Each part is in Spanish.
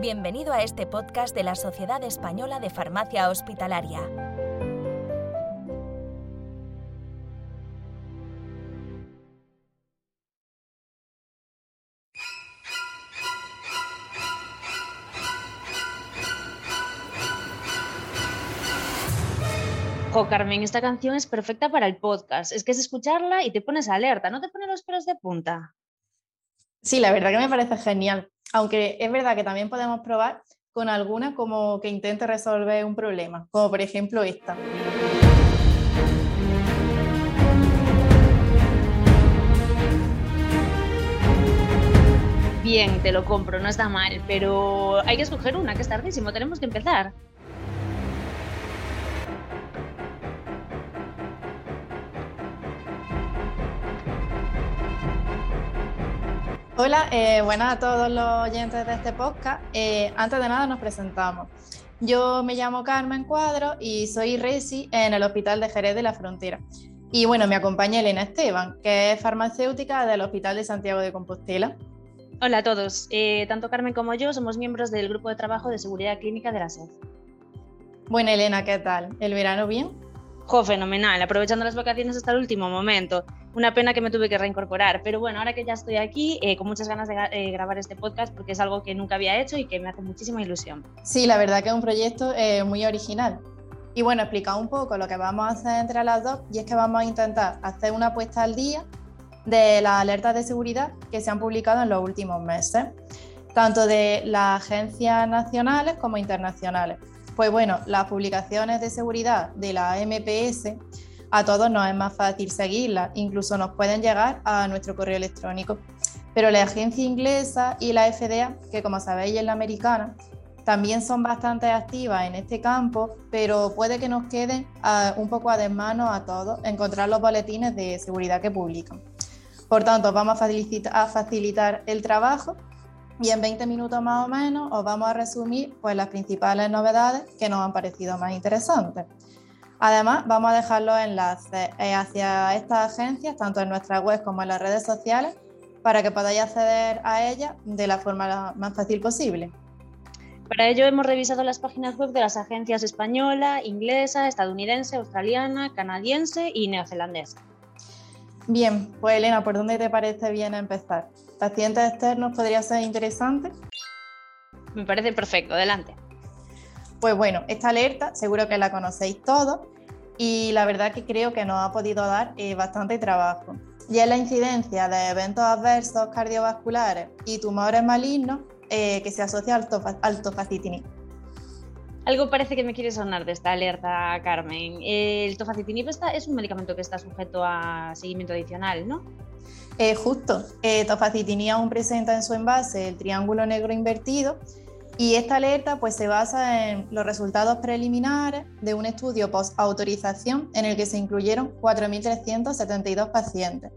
Bienvenido a este podcast de la Sociedad Española de Farmacia Hospitalaria. Jo, Carmen, esta canción es perfecta para el podcast. Es que es escucharla y te pones alerta, ¿no te pone los pelos de punta? Sí, la verdad que me parece genial. Aunque es verdad que también podemos probar con alguna como que intente resolver un problema, como por ejemplo esta. Bien, te lo compro, no está mal, pero hay que escoger una, que es tardísimo, tenemos que empezar. Hola, eh, buenas a todos los oyentes de este podcast. Eh, antes de nada nos presentamos. Yo me llamo Carmen Cuadro y soy Resi en el Hospital de Jerez de la Frontera. Y bueno, me acompaña Elena Esteban, que es farmacéutica del Hospital de Santiago de Compostela. Hola a todos, eh, tanto Carmen como yo somos miembros del Grupo de Trabajo de Seguridad Clínica de la SED. Bueno, Elena, ¿qué tal? ¿El verano bien? Jo, fenomenal, aprovechando las vacaciones hasta el último momento. Una pena que me tuve que reincorporar, pero bueno, ahora que ya estoy aquí, eh, con muchas ganas de eh, grabar este podcast porque es algo que nunca había hecho y que me hace muchísima ilusión. Sí, la verdad que es un proyecto eh, muy original. Y bueno, explica un poco lo que vamos a hacer entre las dos y es que vamos a intentar hacer una apuesta al día de las alertas de seguridad que se han publicado en los últimos meses, tanto de las agencias nacionales como internacionales. Pues bueno, las publicaciones de seguridad de la MPS a todos nos es más fácil seguirlas, incluso nos pueden llegar a nuestro correo electrónico. Pero la agencia inglesa y la FDA, que como sabéis es la americana, también son bastante activas en este campo, pero puede que nos queden uh, un poco a desmano a todos encontrar los boletines de seguridad que publican. Por tanto, vamos a facilitar el trabajo y en 20 minutos más o menos os vamos a resumir pues, las principales novedades que nos han parecido más interesantes. Además, vamos a dejar los enlaces eh, hacia estas agencias, tanto en nuestra web como en las redes sociales, para que podáis acceder a ellas de la forma más fácil posible. Para ello hemos revisado las páginas web de las agencias española, inglesa, estadounidense, australiana, canadiense y neozelandesa. Bien, pues Elena, ¿por dónde te parece bien empezar? ¿Pacientes externos podría ser interesante? Me parece perfecto, adelante. Pues bueno, esta alerta seguro que la conocéis todos y la verdad que creo que nos ha podido dar eh, bastante trabajo. Y es la incidencia de eventos adversos cardiovasculares y tumores malignos eh, que se asocia al, al tofacitinib. Algo parece que me quiere sonar de esta alerta, Carmen. El tofacitinib es un medicamento que está sujeto a seguimiento adicional, ¿no? Eh, justo, eh, aún presenta en su envase el triángulo negro invertido y esta alerta pues, se basa en los resultados preliminares de un estudio post-autorización en el que se incluyeron 4.372 pacientes.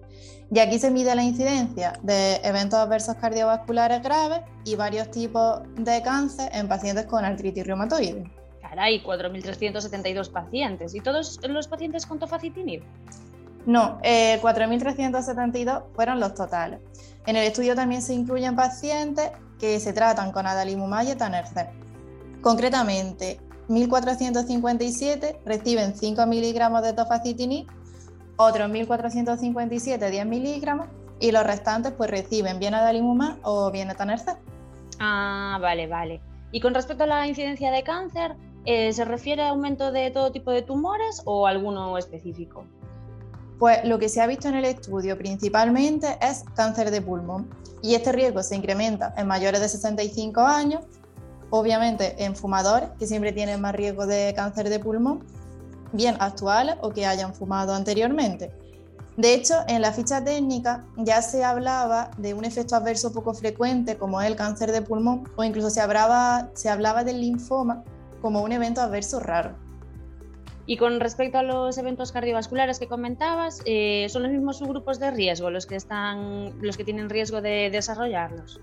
Y aquí se mide la incidencia de eventos adversos cardiovasculares graves y varios tipos de cáncer en pacientes con artritis reumatoide. Caray, 4.372 pacientes. ¿Y todos los pacientes con tofacitinib? No, eh, 4.372 fueron los totales. En el estudio también se incluyen pacientes que se tratan con adalimumab y etanercept. Concretamente, 1.457 reciben 5 miligramos de tofacitinib, otros 1.457 10 miligramos y los restantes pues reciben bien adalimumab o bien etanercept. Ah, vale, vale. Y con respecto a la incidencia de cáncer, eh, ¿se refiere a aumento de todo tipo de tumores o alguno específico? Pues lo que se ha visto en el estudio principalmente es cáncer de pulmón y este riesgo se incrementa en mayores de 65 años, obviamente en fumadores que siempre tienen más riesgo de cáncer de pulmón, bien actuales o que hayan fumado anteriormente. De hecho, en la ficha técnica ya se hablaba de un efecto adverso poco frecuente como el cáncer de pulmón o incluso se hablaba, se hablaba del linfoma como un evento adverso raro. Y con respecto a los eventos cardiovasculares que comentabas, eh, ¿son los mismos subgrupos de riesgo los que, están, los que tienen riesgo de desarrollarlos?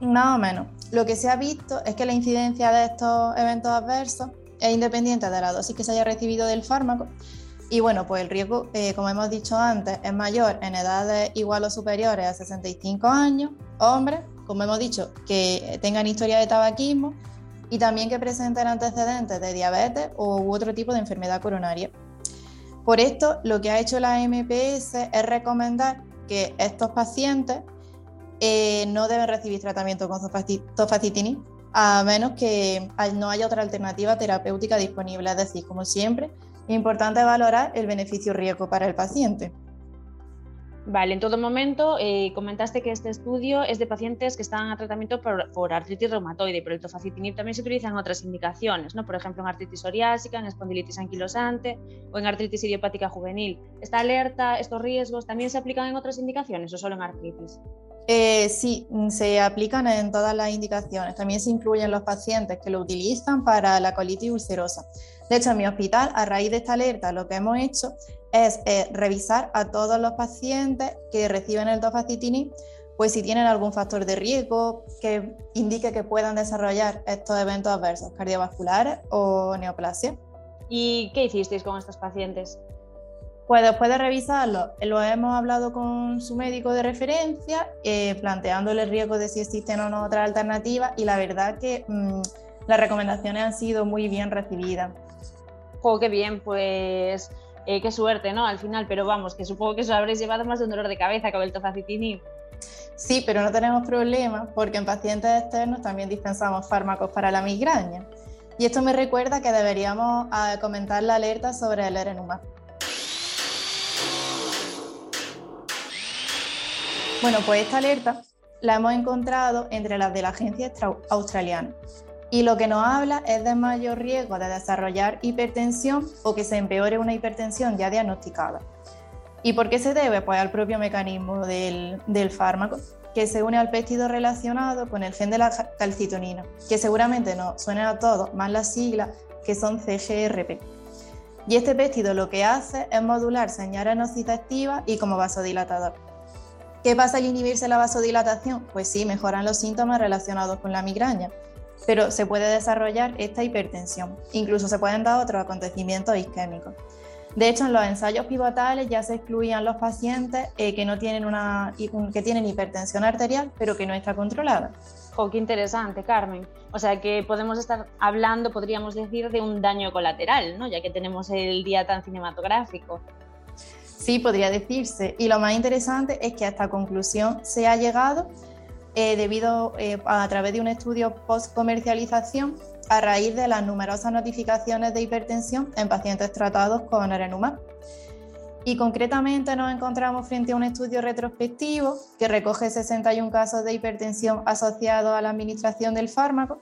Más o menos. Lo que se ha visto es que la incidencia de estos eventos adversos es independiente de la dosis que se haya recibido del fármaco. Y bueno, pues el riesgo, eh, como hemos dicho antes, es mayor en edades igual o superiores a 65 años, hombres, como hemos dicho, que tengan historia de tabaquismo y también que presenten antecedentes de diabetes u otro tipo de enfermedad coronaria. Por esto, lo que ha hecho la MPS es recomendar que estos pacientes eh, no deben recibir tratamiento con tofacitinib a menos que no haya otra alternativa terapéutica disponible. Es decir, como siempre, es importante valorar el beneficio-riesgo para el paciente. Vale, en todo momento eh, comentaste que este estudio es de pacientes que están a tratamiento por, artritis reumatoide, pero el tofacitinib también se utiliza en otras indicaciones, ¿no? por ejemplo en artritis psoriásica, en espondilitis anquilosante o en artritis idiopática juvenil. ¿Esta alerta, estos riesgos también se aplican en otras indicaciones o solo en artritis? Eh, sí, mm, se aplican en todas las indicaciones. También se incluyen los pacientes que lo utilizan para la colitis ulcerosa. De hecho, en mi hospital, a raíz de esta alerta, lo que hemos hecho es eh, revisar a todos los pacientes que reciben el tofacitinib, pues si tienen algún factor de riesgo que indique que puedan desarrollar estos eventos adversos cardiovasculares o neoplasia. ¿Y qué hicisteis con estos pacientes? Pues después de revisarlo, lo hemos hablado con su médico de referencia, eh, planteándole el riesgo de si existen o no otras alternativas y la verdad que mm, las recomendaciones han sido muy bien recibidas. Oh, qué bien, pues eh, qué suerte, ¿no? Al final, pero vamos, que supongo que eso habréis llevado más de un dolor de cabeza con el tofacitinib. Sí, pero no tenemos problema porque en pacientes externos también dispensamos fármacos para la migraña. Y esto me recuerda que deberíamos ah, comentar la alerta sobre el erenumab. Bueno, pues esta alerta la hemos encontrado entre las de la agencia australiana y lo que nos habla es de mayor riesgo de desarrollar hipertensión o que se empeore una hipertensión ya diagnosticada. ¿Y por qué se debe? Pues al propio mecanismo del, del fármaco, que se une al péptido relacionado con el gen de la calcitonina, que seguramente nos suena a todos, más las siglas que son CGRP. Y este péptido lo que hace es modular señales nociceptivas y como vasodilatador. ¿Qué pasa al inhibirse la vasodilatación? Pues sí, mejoran los síntomas relacionados con la migraña, pero se puede desarrollar esta hipertensión. Incluso se pueden dar otros acontecimientos isquémicos. De hecho, en los ensayos pivotales ya se excluían los pacientes eh, que, no tienen una, que tienen hipertensión arterial, pero que no está controlada. Oh, qué interesante, Carmen. O sea que podemos estar hablando, podríamos decir, de un daño colateral, ¿no? ya que tenemos el día tan cinematográfico. Sí, podría decirse. Y lo más interesante es que a esta conclusión se ha llegado eh, debido eh, a través de un estudio post-comercialización a raíz de las numerosas notificaciones de hipertensión en pacientes tratados con arenumab. Y concretamente nos encontramos frente a un estudio retrospectivo que recoge 61 casos de hipertensión asociados a la administración del fármaco.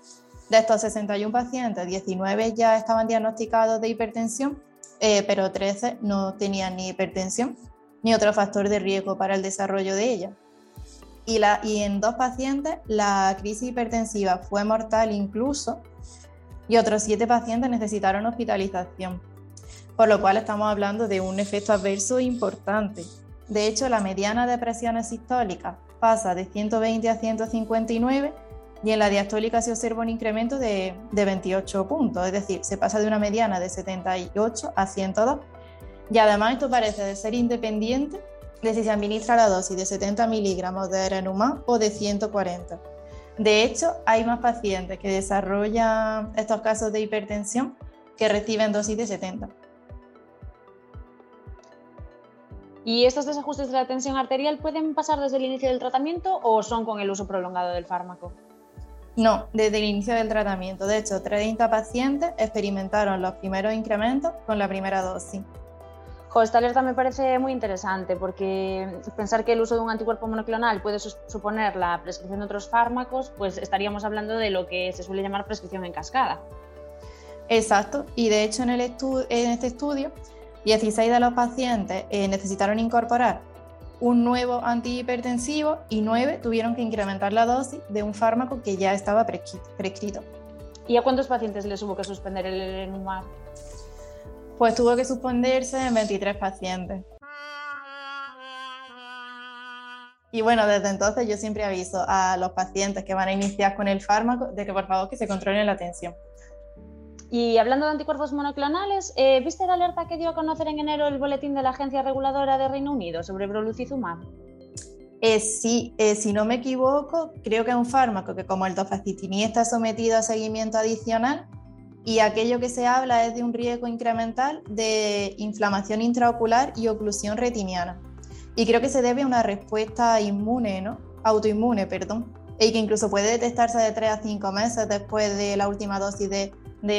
De estos 61 pacientes, 19 ya estaban diagnosticados de hipertensión eh, pero 13 no tenían ni hipertensión ni otro factor de riesgo para el desarrollo de ella. Y, la, y en dos pacientes la crisis hipertensiva fue mortal incluso y otros siete pacientes necesitaron hospitalización, por lo cual estamos hablando de un efecto adverso importante. De hecho, la mediana de presiones sistólicas pasa de 120 a 159 y en la diastólica se observa un incremento de, 28 puntos, es decir, se pasa de una mediana de 78 a 102. Y además esto parece de ser independiente de si se administra la dosis de 70 miligramos de Erenumab o de 140. De hecho, hay más pacientes que desarrollan estos casos de hipertensión que reciben dosis de 70. ¿Y estos desajustes de la tensión arterial pueden pasar desde el inicio del tratamiento o son con el uso prolongado del fármaco? No, desde el inicio del tratamiento. De hecho, 30 pacientes experimentaron los primeros incrementos con la primera dosis. Esta alerta me parece muy interesante porque pensar que el uso de un anticuerpo monoclonal puede suponer la prescripción de otros fármacos, pues estaríamos hablando de lo que se suele llamar prescripción en cascada. Exacto, y de hecho en, el en este estudio, 16 de los pacientes eh, necesitaron incorporar un nuevo antihipertensivo y nueve tuvieron que incrementar la dosis de un fármaco que ya estaba prescrito. ¿Y a cuántos pacientes les hubo que suspender el Erenumab? Pues tuvo que suspenderse en 23 pacientes. Y bueno, desde entonces yo siempre aviso a los pacientes que van a iniciar con el fármaco de que por favor que se controlen la tensión. Y hablando de anticuerpos monoclonales, eh, ¿viste la alerta que dio a conocer en enero el boletín de la Agencia Reguladora de Reino Unido sobre Brolucizumab? Eh, sí, eh, si no me equivoco, creo que es un fármaco que como el tofacitinib está sometido a seguimiento adicional y aquello que se habla es de un riesgo incremental de inflamación intraocular y oclusión retiniana. Y creo que se debe a una respuesta inmune, ¿no? Autoinmune, perdón. Y que incluso puede detectarse de 3 a 5 meses después de la última dosis de,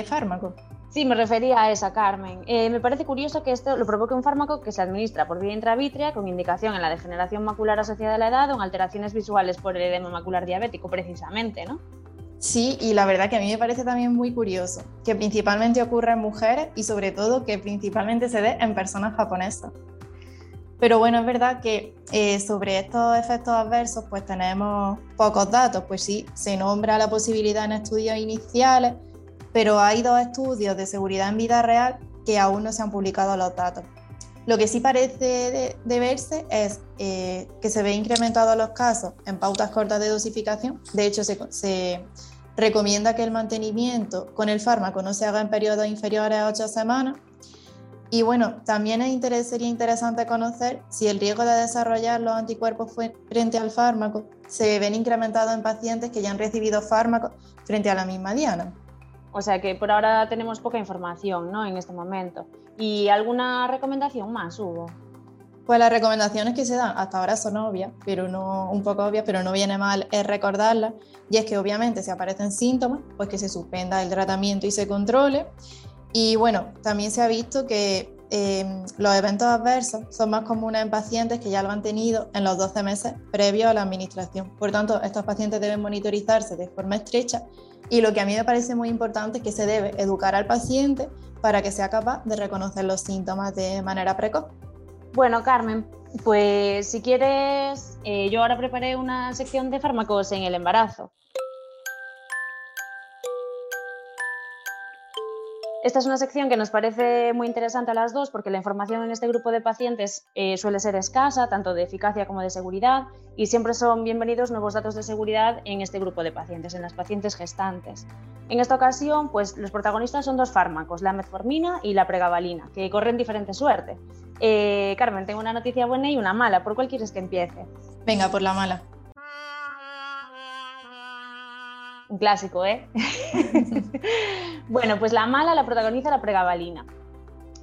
fármaco. Sí, me refería a esa, Carmen. Eh, me parece curioso que esto lo provoque un fármaco que se administra por vía intravítrea con indicación en la degeneración macular asociada a la edad o en alteraciones visuales por edema macular diabético, precisamente, ¿no? Sí, y la verdad que a mí me parece también muy curioso que principalmente ocurra en mujeres y sobre todo que principalmente se dé en personas japonesas. Pero bueno, es verdad que eh, sobre estos efectos adversos pues tenemos pocos datos, pues sí, se nombra la posibilidad en estudios iniciales, pero hay dos estudios de seguridad en vida real que aún no se han publicado los datos. Lo que sí parece de, verse es eh, que se ve incrementado los casos en pautas cortas de dosificación. De hecho, se, recomienda que el mantenimiento con el fármaco no se haga en periodos inferiores a ocho semanas. Y bueno, también sería interesante conocer si el riesgo de desarrollar los anticuerpos frente al fármaco se ven incrementados en pacientes que ya han recibido fármacos frente a la misma diana. O sea que por ahora tenemos poca información ¿no? en este momento. ¿Y alguna recomendación más hubo? Pues las recomendaciones que se dan hasta ahora son obvias, pero no un poco obvias, pero no viene mal es recordarlas. Y es que obviamente si aparecen síntomas, pues que se suspenda el tratamiento y se controle. Y bueno, también se ha visto que eh, los eventos adversos son más comunes en pacientes que ya lo han tenido en los 12 meses previos a la administración. Por tanto, estos pacientes deben monitorizarse de forma estrecha y lo que a mí me parece muy importante es que se debe educar al paciente para que sea capaz de reconocer los síntomas de manera precoz. Bueno, Carmen, pues si quieres, eh, yo ahora preparé una sección de fármacos en el embarazo. Esta es una sección que nos parece muy interesante a las dos porque la información en este grupo de pacientes eh, suele ser escasa, tanto de eficacia como de seguridad, y siempre son bienvenidos nuevos datos de seguridad en este grupo de pacientes, en las pacientes gestantes. En esta ocasión, pues los protagonistas son dos fármacos, la metformina y la pregabalina, que corren diferente suerte. Eh, Carmen, tengo una noticia buena y una mala. ¿Por cuál quieres que empiece? Venga, por la mala. Un clásico, ¿eh? bueno, pues la mala la protagoniza la pregabalina.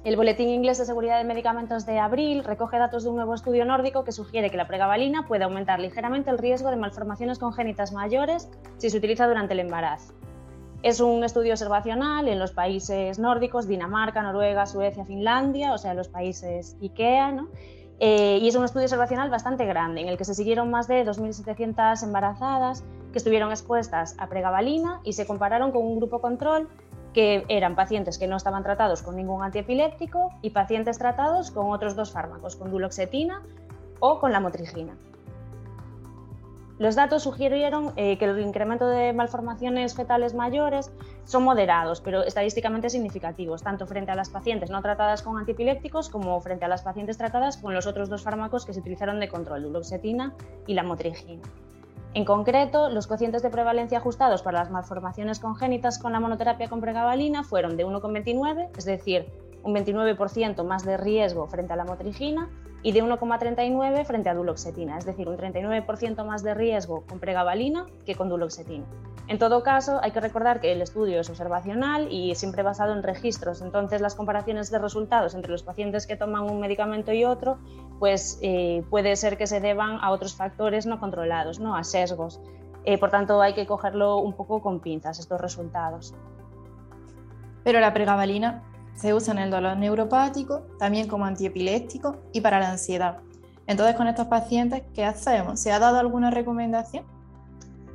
El Boletín Inglés de Seguridad de Medicamentos de abril recoge datos de un nuevo estudio nórdico que sugiere que la pregabalina puede aumentar ligeramente el riesgo de malformaciones congénitas mayores si se utiliza durante el embarazo. Es un estudio observacional en los países nórdicos, Dinamarca, Noruega, Suecia, Finlandia, o sea, los países IKEA, ¿no? Eh, y es un estudio observacional bastante grande, en el que se siguieron más de 2.700 embarazadas que estuvieron expuestas a pregabalina y se compararon con un grupo control que eran pacientes que no estaban tratados con ningún antiepiléptico y pacientes tratados con otros dos fármacos, con duloxetina o con la motrigina. Los datos sugirieron eh, que el incremento de malformaciones fetales mayores son moderados, pero estadísticamente significativos, tanto frente a las pacientes no tratadas con antiepilépticos como frente a las pacientes tratadas con los otros dos fármacos que se utilizaron de control, duloxetina y la motrigina. En concreto, los cocientes de prevalencia ajustados para las malformaciones congénitas con la monoterapia con pregabalina fueron de 1,29, es decir, un 29% más de riesgo frente a la motrigina, y de 1,39 frente a duloxetina, es decir, un 39% más de riesgo con pregabalina que con duloxetina. En todo caso, hay que recordar que el estudio es observacional y siempre basado en registros, entonces las comparaciones de resultados entre los pacientes que toman un medicamento y otro, pues eh, puede ser que se deban a otros factores no controlados, ¿no? a sesgos. Eh, por tanto, hay que cogerlo un poco con pinzas estos resultados. Pero la pregabalina se usa en el dolor neuropático, también como antiepiléptico y para la ansiedad. Entonces, con estos pacientes, ¿qué hacemos? ¿Se ha dado alguna recomendación?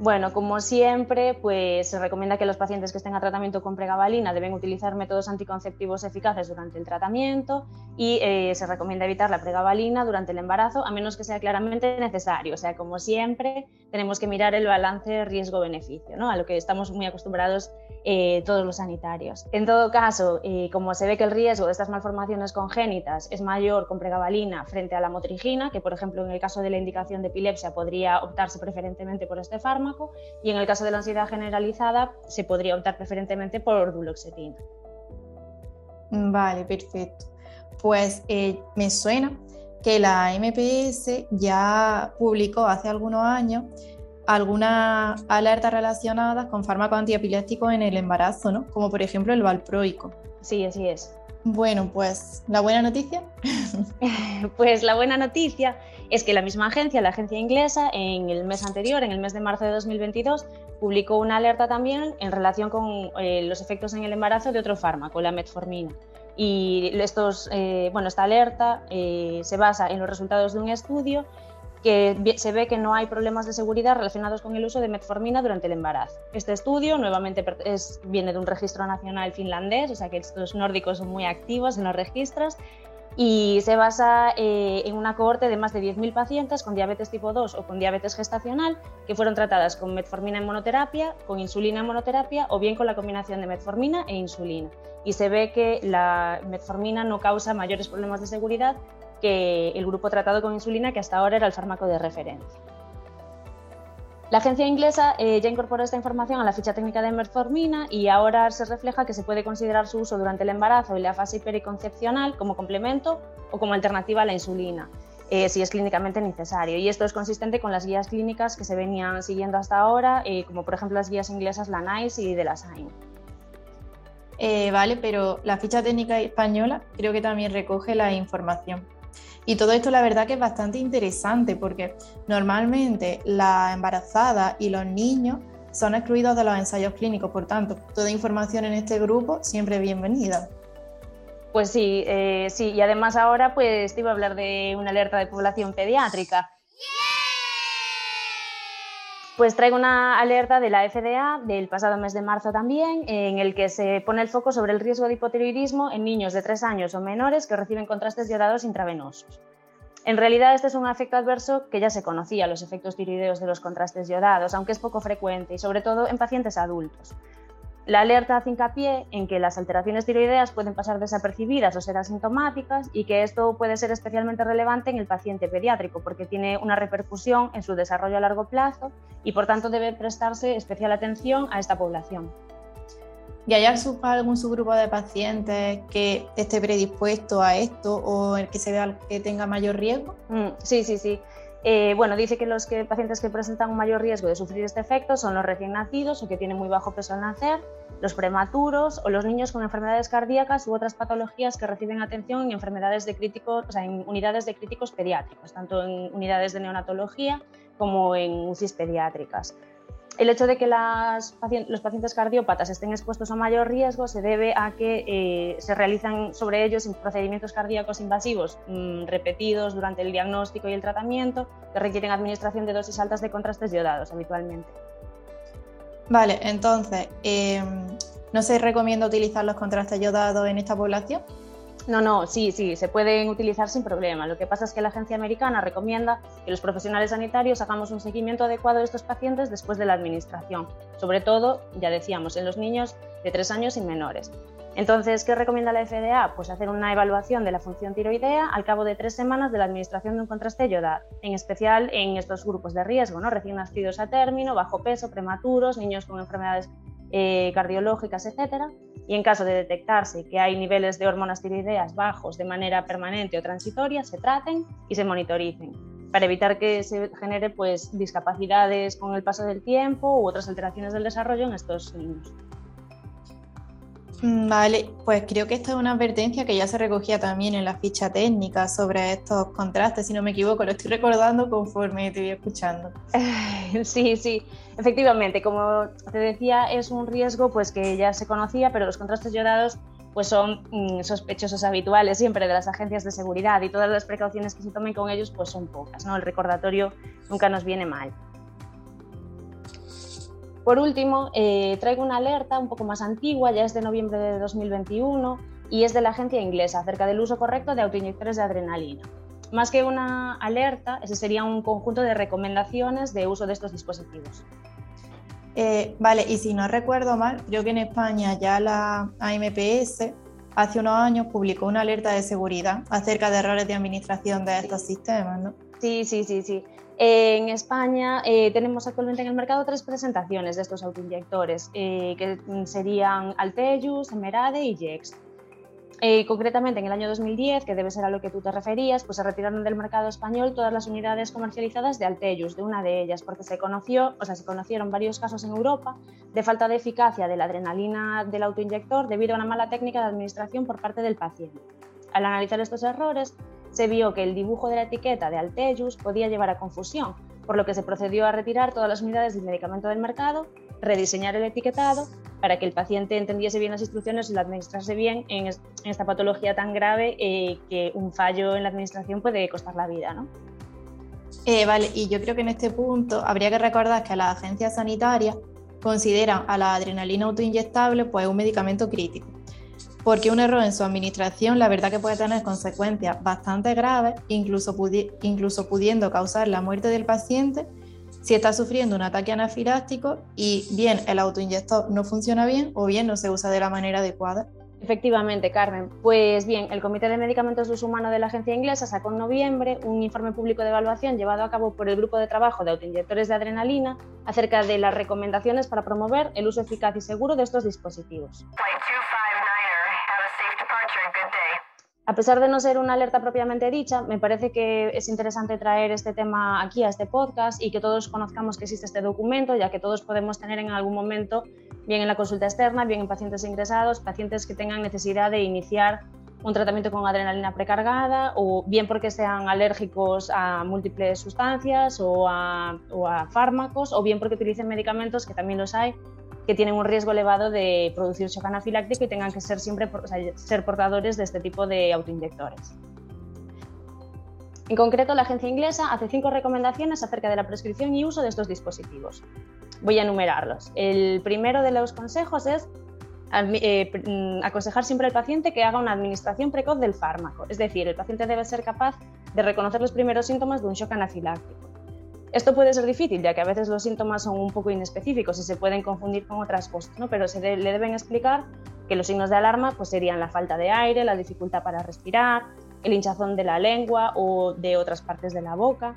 Bueno, como siempre, pues se recomienda que los pacientes que estén a tratamiento con pregabalina deben utilizar métodos anticonceptivos eficaces durante el tratamiento y eh, se recomienda evitar la pregabalina durante el embarazo a menos que sea claramente necesario. O sea, como siempre, tenemos que mirar el balance riesgo-beneficio, ¿no? a lo que estamos muy acostumbrados eh, todos los sanitarios. En todo caso, eh, como se ve que el riesgo de estas malformaciones congénitas es mayor con pregabalina frente a la motrigina, que por ejemplo en el caso de la indicación de epilepsia podría optarse preferentemente por este fármaco, y en el caso de la ansiedad generalizada se podría optar preferentemente por duloxetina. Vale, perfecto. Pues eh, me suena que la MPS ya publicó hace algunos años algunas alertas relacionadas con fármacos antiepilépticos en el embarazo, ¿no? Como por ejemplo el valproico. Sí, así es. Bueno, pues la buena noticia. pues la buena noticia es que la misma agencia, la agencia inglesa, en el mes anterior, en el mes de marzo de 2022, publicó una alerta también en relación con eh, los efectos en el embarazo de otro fármaco, la metformina. Y estos, eh, bueno, esta alerta eh, se basa en los resultados de un estudio que se ve que no hay problemas de seguridad relacionados con el uso de metformina durante el embarazo. Este estudio nuevamente es, viene de un registro nacional finlandés, o sea que estos nórdicos son muy activos en los registros y se basa eh, en una cohorte de más de 10.000 pacientes con diabetes tipo 2 o con diabetes gestacional que fueron tratadas con metformina en monoterapia, con insulina en monoterapia o bien con la combinación de metformina e insulina. Y se ve que la metformina no causa mayores problemas de seguridad que el grupo tratado con insulina, que hasta ahora era el fármaco de referencia. La agencia inglesa eh, ya incorporó esta información a la ficha técnica de metformina y ahora se refleja que se puede considerar su uso durante el embarazo y la fase periconcepcional como complemento o como alternativa a la insulina, eh, si es clínicamente necesario. Y esto es consistente con las guías clínicas que se venían siguiendo hasta ahora, eh, como por ejemplo las guías inglesas, la NICE y de la SAIN. vale, pero la ficha técnica española creo que también recoge la información. Y todo esto la verdad que es bastante interesante porque normalmente la embarazada y los niños son excluidos de los ensayos clínicos, por tanto, toda información en este grupo siempre bienvenida. Pues sí, eh, sí, y además ahora pues te iba a hablar de una alerta de población pediátrica. Pues traigo una alerta de la FDA del pasado mes de marzo también, en el que se pone el foco sobre el riesgo de hipotiroidismo en niños de 3 años o menores que reciben contrastes yodados intravenosos. En realidad, este es un efecto adverso que ya se conocía, los efectos tiroideos de los contrastes yodados, aunque es poco frecuente y sobre todo en pacientes adultos. La alerta hace hincapié en que las alteraciones tiroideas pueden pasar desapercibidas o ser asintomáticas y que esto puede ser especialmente relevante en el paciente pediátrico porque tiene una repercusión en su desarrollo a largo plazo y por tanto debe prestarse especial atención a esta población. ¿Y hay algún subgrupo de pacientes que esté predispuesto a esto o el que se vea que tenga mayor riesgo? Mm, sí, sí, sí. Eh, bueno, dice que los pacientes que presentan un mayor riesgo de sufrir este efecto son los recién nacidos o que tienen muy bajo peso al nacer, los prematuros o los niños con enfermedades cardíacas u otras patologías que reciben atención en enfermedades de críticos, en unidades de críticos pediátricos, tanto en unidades de neonatología como en UCIs pediátricas. El hecho de que los pacientes cardiópatas estén expuestos a mayor riesgo se debe a que eh, se realizan sobre ellos procedimientos cardíacos invasivos mm, repetidos durante el diagnóstico y el tratamiento que requieren administración de dosis altas de contrastes yodados habitualmente. Vale, entonces, em, ¿no se recomienda utilizar los contrastes yodados en esta población? No, no, sí, sí, se pueden utilizar sin problema. Lo que pasa es que la agencia americana recomienda que los profesionales sanitarios hagamos un seguimiento adecuado de estos pacientes después de la administración, sobre todo, ya decíamos, en los niños de tres años y menores. Entonces, ¿qué recomienda la FDA? Pues hacer una evaluación de la función tiroidea al cabo de tres semanas de la administración de un contraste yodado, en especial en estos grupos de riesgo, ¿no? recién nacidos a término, bajo peso, prematuros, niños con enfermedades eh, cardiológicas, etcétera. Y en caso de detectarse que hay niveles de hormonas tiroideas bajos de manera permanente o transitoria, se traten y se monitoricen para evitar que se genere pues, discapacidades con el paso del tiempo u otras alteraciones del desarrollo en estos niños. Mm, vale, pues creo que esta es una advertencia que ya se recogía también en la ficha técnica sobre estos contrastes, si no me equivoco, lo estoy recordando conforme te voy escuchando. Sí, sí, efectivamente, como te decía, es un riesgo pues que ya se conocía, pero los contrastes yodados pues son mm, sospechosos habituales siempre de las agencias de seguridad y todas las precauciones que se tomen con ellos pues son pocas, ¿no? El recordatorio nunca nos viene mal. Por último, eh, traigo una alerta un poco más antigua, ya es de noviembre de 2021 y es de la agencia inglesa acerca del uso correcto de autoinyectores de adrenalina. Más que una alerta, ese sería un conjunto de recomendaciones de uso de estos dispositivos. Eh, vale, y si no recuerdo mal, creo que en España ya la AMPS hace unos años publicó una alerta de seguridad acerca de errores de administración de estos sistemas, ¿no? Sí, sí, sí, sí. En España eh, tenemos actualmente en el mercado tres presentaciones de estos autoinyectores, eh, que serían Alteyus, Emerade y Jex. Eh, concretamente, en el año 2010, que debe ser a lo que tú te referías, pues se retiraron del mercado español todas las unidades comercializadas de Altellus, de una de ellas, porque se conoció, o sea, se conocieron varios casos en Europa de falta de eficacia de la adrenalina del autoinyector debido a una mala técnica de administración por parte del paciente. Al analizar estos errores, se vio que el dibujo de la etiqueta de Altellus podía llevar a confusión, por lo que se procedió a retirar todas las unidades del medicamento del mercado, rediseñar el etiquetado para que el paciente entendiese bien las instrucciones y lo administrase bien en, esta patología tan grave eh, que un fallo en la administración puede costar la vida. ¿no? Eh, vale, y yo creo que en este punto habría que recordar que las agencias sanitarias consideran a la adrenalina autoinyectable pues, un medicamento crítico, porque un error en su administración la verdad que puede tener consecuencias bastante graves, incluso, incluso pudiendo causar la muerte del paciente si está sufriendo un ataque anafiláctico y bien el autoinyector no funciona bien o bien no se usa de la manera adecuada. Efectivamente, Carmen. Pues bien, el Comité de Medicamentos de Uso Humano de la agencia inglesa sacó en noviembre un informe público de evaluación llevado a cabo por el Grupo de Trabajo de Autoinyectores de Adrenalina acerca de las recomendaciones para promover el uso eficaz y seguro de estos dispositivos. A pesar de no ser una alerta propiamente dicha, me parece que es interesante traer este tema aquí a este podcast y que todos conozcamos que existe este documento, ya que todos podemos tener en algún momento, bien en la consulta externa, bien en pacientes ingresados, pacientes que tengan necesidad de iniciar un tratamiento con adrenalina precargada o bien porque sean alérgicos a múltiples sustancias o a, fármacos o bien porque utilicen medicamentos que también los hay que tienen un riesgo elevado de producir shock anafiláctico y tengan que ser siempre ser portadores de este tipo de autoinyectores. En concreto, la agencia inglesa hace cinco recomendaciones acerca de la prescripción y uso de estos dispositivos. Voy a enumerarlos. El primero de los consejos es eh, mm, aconsejar siempre al paciente que haga una administración precoz del fármaco, es decir, el paciente debe ser capaz de reconocer los primeros síntomas de un shock anafiláctico. Esto puede ser difícil, ya que a veces los síntomas son un poco inespecíficos y se pueden confundir con otras cosas, ¿no? pero se le deben explicar que los signos de alarma pues, serían la falta de aire, la dificultad para respirar, el hinchazón de la lengua o de otras partes de la boca,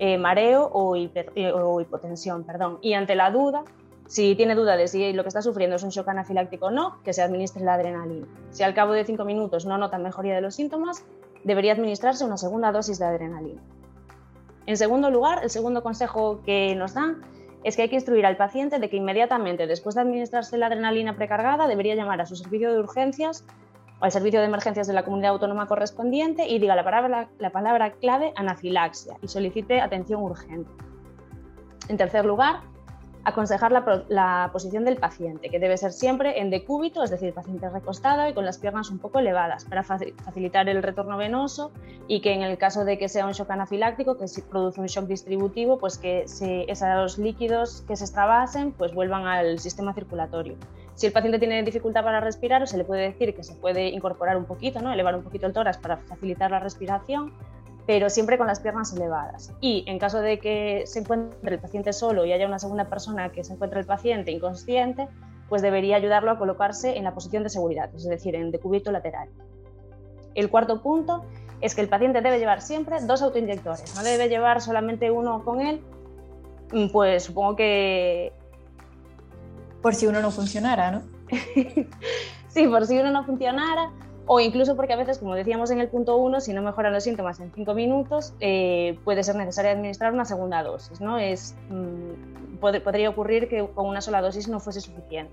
eh, mareo o, eh, o, hipotensión. Perdón. Y ante la duda, si tiene duda de si lo que está sufriendo es un shock anafiláctico o no, que se administre la adrenalina. Si al cabo de cinco minutos no nota mejoría de los síntomas, debería administrarse una segunda dosis de adrenalina. En segundo lugar, el segundo consejo que nos dan es que hay que instruir al paciente de que inmediatamente después de administrarse la adrenalina precargada debería llamar a su servicio de urgencias o al servicio de emergencias de la comunidad autónoma correspondiente y diga la palabra, la palabra clave anafilaxia y solicite atención urgente. En tercer lugar, aconsejar la, posición del paciente, que debe ser siempre en decúbito, es decir, paciente recostado y con las piernas un poco elevadas, para facilitar el retorno venoso y que en el caso de que sea un shock anafiláctico, que si produce un shock distributivo, pues que esos líquidos que se extravasen pues vuelvan al sistema circulatorio. Si el paciente tiene dificultad para respirar, se le puede decir que se puede incorporar un poquito, ¿no? elevar un poquito el tórax para facilitar la respiración pero siempre con las piernas elevadas. Y en caso de que se encuentre el paciente solo y haya una segunda persona que se encuentre el paciente inconsciente, pues debería ayudarlo a colocarse en la posición de seguridad, es decir, en decúbito lateral. El cuarto punto es que el paciente debe llevar siempre dos autoinyectores, no debe llevar solamente uno con él, mm, pues supongo que... Por si uno no funcionara, ¿no? sí, por si uno no funcionara, o incluso porque a veces, como decíamos en el punto 1, si no mejoran los síntomas en 5 minutos, eh, puede ser necesario administrar una segunda dosis. ¿no? Es, mm, podría ocurrir que con una sola dosis no fuese suficiente.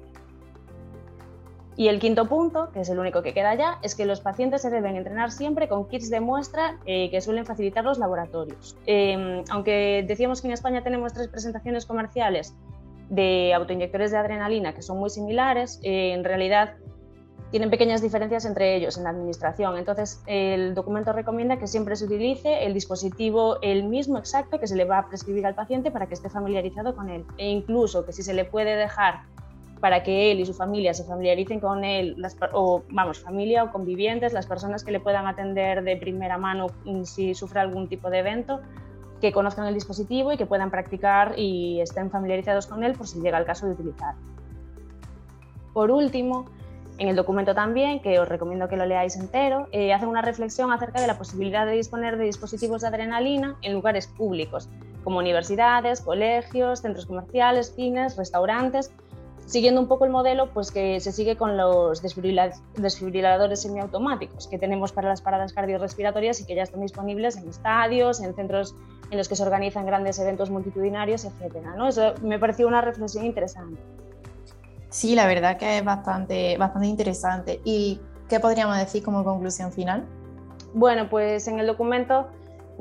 Y el quinto punto, que es el único que queda ya, es que los pacientes se deben entrenar siempre con kits de muestra eh, que suelen facilitar los laboratorios. Em, aunque decíamos que en España tenemos tres presentaciones comerciales de autoinyectores de adrenalina que son muy similares, eh, en realidad tienen pequeñas diferencias entre ellos en la administración. Entonces, el documento recomienda que siempre se utilice el dispositivo el mismo exacto que se le va a prescribir al paciente para que esté familiarizado con él. E incluso que si se le puede dejar para que él y su familia se familiaricen con él, o vamos, familia o convivientes, las personas que le puedan atender de primera mano si sufre algún tipo de evento, que conozcan el dispositivo y que puedan practicar y estén familiarizados con él por si llega el caso de utilizar. Por último, en el documento también, que os recomiendo que lo leáis entero, eh, hace una reflexión acerca de la posibilidad de disponer de dispositivos de adrenalina en lugares públicos, como universidades, colegios, centros comerciales, cines, restaurantes, siguiendo un poco el modelo pues que se sigue con los desfibriladores semiautomáticos que tenemos para las paradas cardiorrespiratorias y que ya están disponibles en estadios, en centros en los que se organizan grandes eventos multitudinarios, etc. ¿no? Eso me pareció una reflexión interesante. Sí, la verdad que es bastante, bastante interesante. ¿Y qué podríamos decir como conclusión final? Bueno, pues en el documento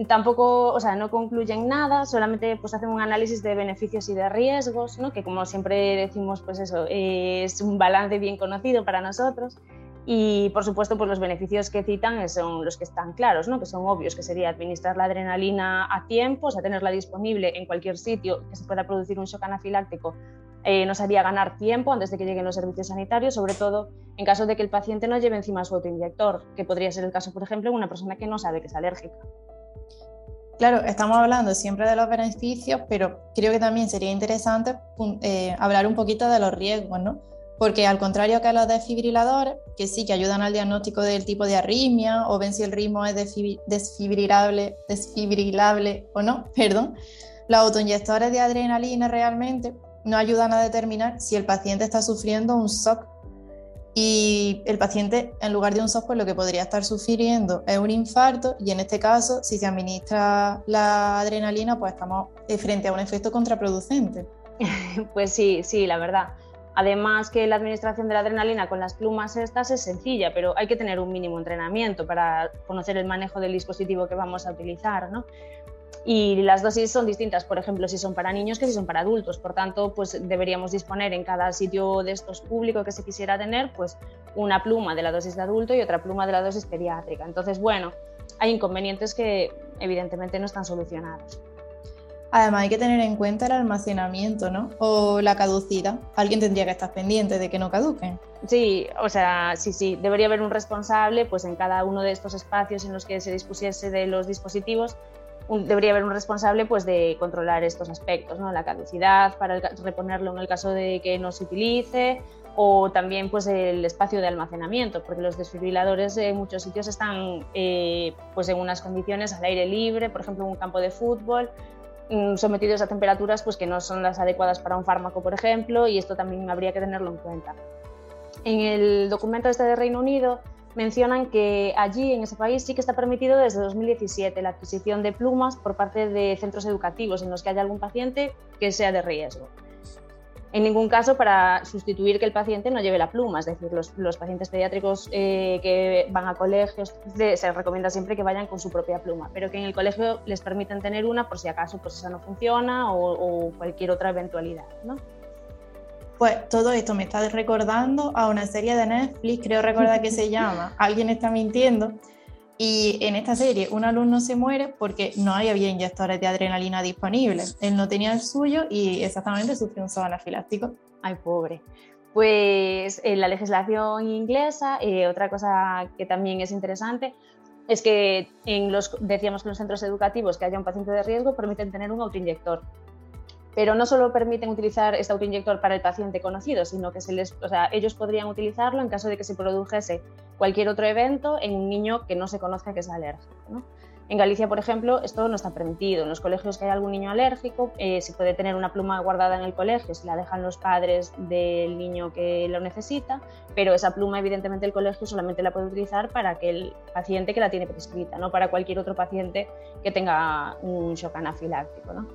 tampoco, o sea, no concluyen nada, solamente pues hacen un análisis de beneficios y de riesgos, ¿no? que como siempre decimos, pues eso, es un balance bien conocido para nosotros. Y por supuesto, pues los beneficios que citan son los que están claros, ¿no? que son obvios, que sería administrar la adrenalina a tiempo, o sea, tenerla disponible en cualquier sitio que se pueda producir un shock anafiláctico, eh, nos haría ganar tiempo antes de que lleguen los servicios sanitarios, sobre todo en caso de que el paciente no lleve encima su autoinyector, que podría ser el caso, por ejemplo, de una persona que no sabe que es alérgica. Claro, estamos hablando siempre de los beneficios, pero creo que también sería interesante eh, hablar un poquito de los riesgos, ¿no? Porque al contrario que los desfibriladores, que sí que ayudan al diagnóstico del tipo de arritmia o ven si el ritmo es desfibrilable, desfibrilable o no, perdón, los autoinyectores de adrenalina realmente no ayudan a determinar si el paciente está sufriendo un shock y el paciente, en lugar de un shock, pues lo que podría estar sufriendo es un infarto y en este caso, si se administra la adrenalina, pues estamos frente a un efecto contraproducente. Pues sí, sí, la verdad. Además que la administración de la adrenalina con las plumas estas es sencilla, pero hay que tener un mínimo entrenamiento para conocer el manejo del dispositivo que vamos a utilizar, ¿no? Y las dosis son distintas, por ejemplo, si son para niños que si son para adultos. Por tanto, pues deberíamos disponer en cada sitio de estos públicos que se quisiera tener, pues una pluma de la dosis de adulto y otra pluma de la dosis pediátrica. Entonces, bueno, hay inconvenientes que evidentemente no están solucionados. Además hay que tener en cuenta el almacenamiento, ¿no? O la caducidad. Alguien tendría que estar pendiente de que no caduquen. Sí, o sea, sí, sí, debería haber un responsable pues en cada uno de estos espacios en los que se dispusiese de los dispositivos debería haber un responsable pues, de controlar estos aspectos, ¿no? la caducidad para reponerlo en el caso de que no se utilice o también pues, el espacio de almacenamiento, porque los desfibriladores en muchos sitios están eh, pues, en unas condiciones al aire libre, por ejemplo en un campo de fútbol, mm, sometidos a temperaturas pues, que no son las adecuadas para un fármaco, por ejemplo, y esto también habría que tenerlo en cuenta. En el documento este de Reino Unido mencionan que allí, en ese país, sí que está permitido desde 2017 la adquisición de plumas por parte de centros educativos en los que haya algún paciente que sea de riesgo. En ningún caso para sustituir que el paciente no lleve la pluma, es decir, los, pacientes pediátricos eh, que van a colegios se recomienda siempre que vayan con su propia pluma, pero que en el colegio les permiten tener una por si acaso pues esa no funciona o, o cualquier otra eventualidad. ¿no? Pues todo esto me está recordando a una serie de Netflix, creo recordar que se llama Alguien está mintiendo. Y en esta serie un alumno se muere porque no había inyectores de adrenalina disponibles. Él no tenía el suyo y exactamente sufrió un shock anafiláctico. Ay, pobre. Pues en la legislación inglesa, eh, otra cosa que también es interesante es que en los, decíamos que los centros educativos que haya un paciente de riesgo permiten tener un autoinyector pero no solo permiten utilizar este autoinyector para el paciente conocido, sino que se les, o sea, ellos podrían utilizarlo en caso de que se produjese cualquier otro evento en un niño que no se conozca que es alérgico. En Galicia, por ejemplo, esto no está permitido. En los colegios que hay algún niño alérgico, eh, se puede tener una pluma guardada en el colegio si la dejan los padres del niño que lo necesita, pero esa pluma, evidentemente, el colegio solamente la puede utilizar para aquel paciente que la tiene prescrita, no para cualquier otro paciente que tenga un shock anafiláctico. ¿no?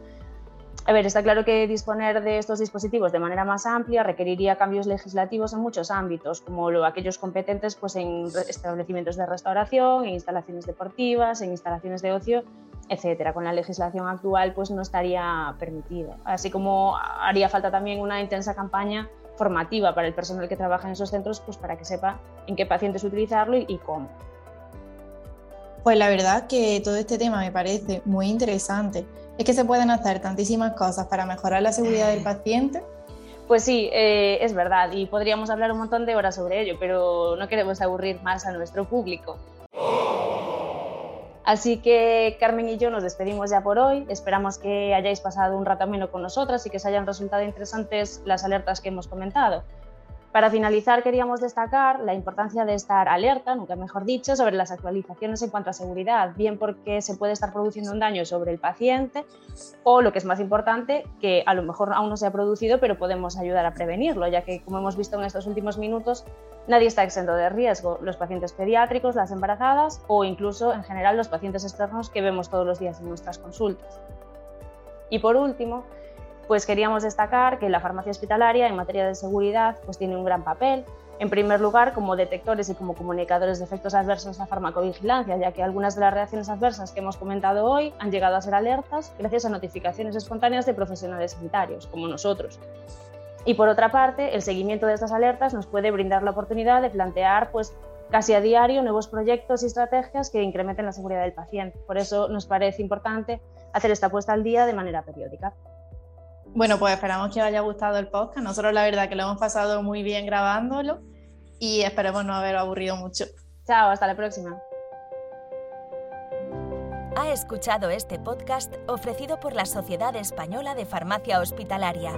A ver, está claro que disponer de estos dispositivos de manera más amplia requeriría cambios legislativos en muchos ámbitos, como aquellos competentes pues, en establecimientos de restauración, en instalaciones deportivas, en instalaciones de ocio, etcétera. Con la legislación actual pues, no estaría permitido. Así como haría falta también una intensa campaña formativa para el personal que trabaja en esos centros pues, para que sepa en qué pacientes utilizarlo y cómo. Pues la verdad que todo este tema me parece muy interesante. Es que se pueden hacer tantísimas cosas para mejorar la seguridad del paciente. Pues sí, eh, es verdad, y podríamos hablar un montón de horas sobre ello, pero no queremos aburrir más a nuestro público. Así que Carmen y yo nos despedimos ya por hoy. Esperamos que hayáis pasado un rato ameno con nosotras y que os hayan resultado interesantes las alertas que hemos comentado. Para finalizar, queríamos destacar la importancia de estar alerta, nunca mejor dicho, sobre las actualizaciones en cuanto a seguridad, bien porque se puede estar produciendo un daño sobre el paciente o, lo que es más importante, que a lo mejor aún no se ha producido, pero podemos ayudar a prevenirlo, ya que, como hemos visto en estos últimos minutos, nadie está exento de riesgo, los pacientes pediátricos, las embarazadas o incluso, en general, los pacientes externos que vemos todos los días en nuestras consultas. Y por último, pues queríamos destacar que la farmacia hospitalaria en materia de seguridad pues tiene un gran papel. En primer lugar, como detectores y como comunicadores de efectos adversos a farmacovigilancia, ya que algunas de las reacciones adversas que hemos comentado hoy han llegado a ser alertas gracias a notificaciones espontáneas de profesionales sanitarios, como nosotros. Y por otra parte, el seguimiento de estas alertas nos puede brindar la oportunidad de plantear pues, casi a diario nuevos proyectos y estrategias que incrementen la seguridad del paciente. Por eso nos parece importante hacer esta puesta al día de manera periódica. Bueno, pues esperamos que os haya gustado el podcast. Nosotros la verdad que lo hemos pasado muy bien grabándolo y esperemos no haber aburrido mucho. Chao, hasta la próxima. Ha escuchado este podcast ofrecido por la Sociedad Española de Farmacia Hospitalaria.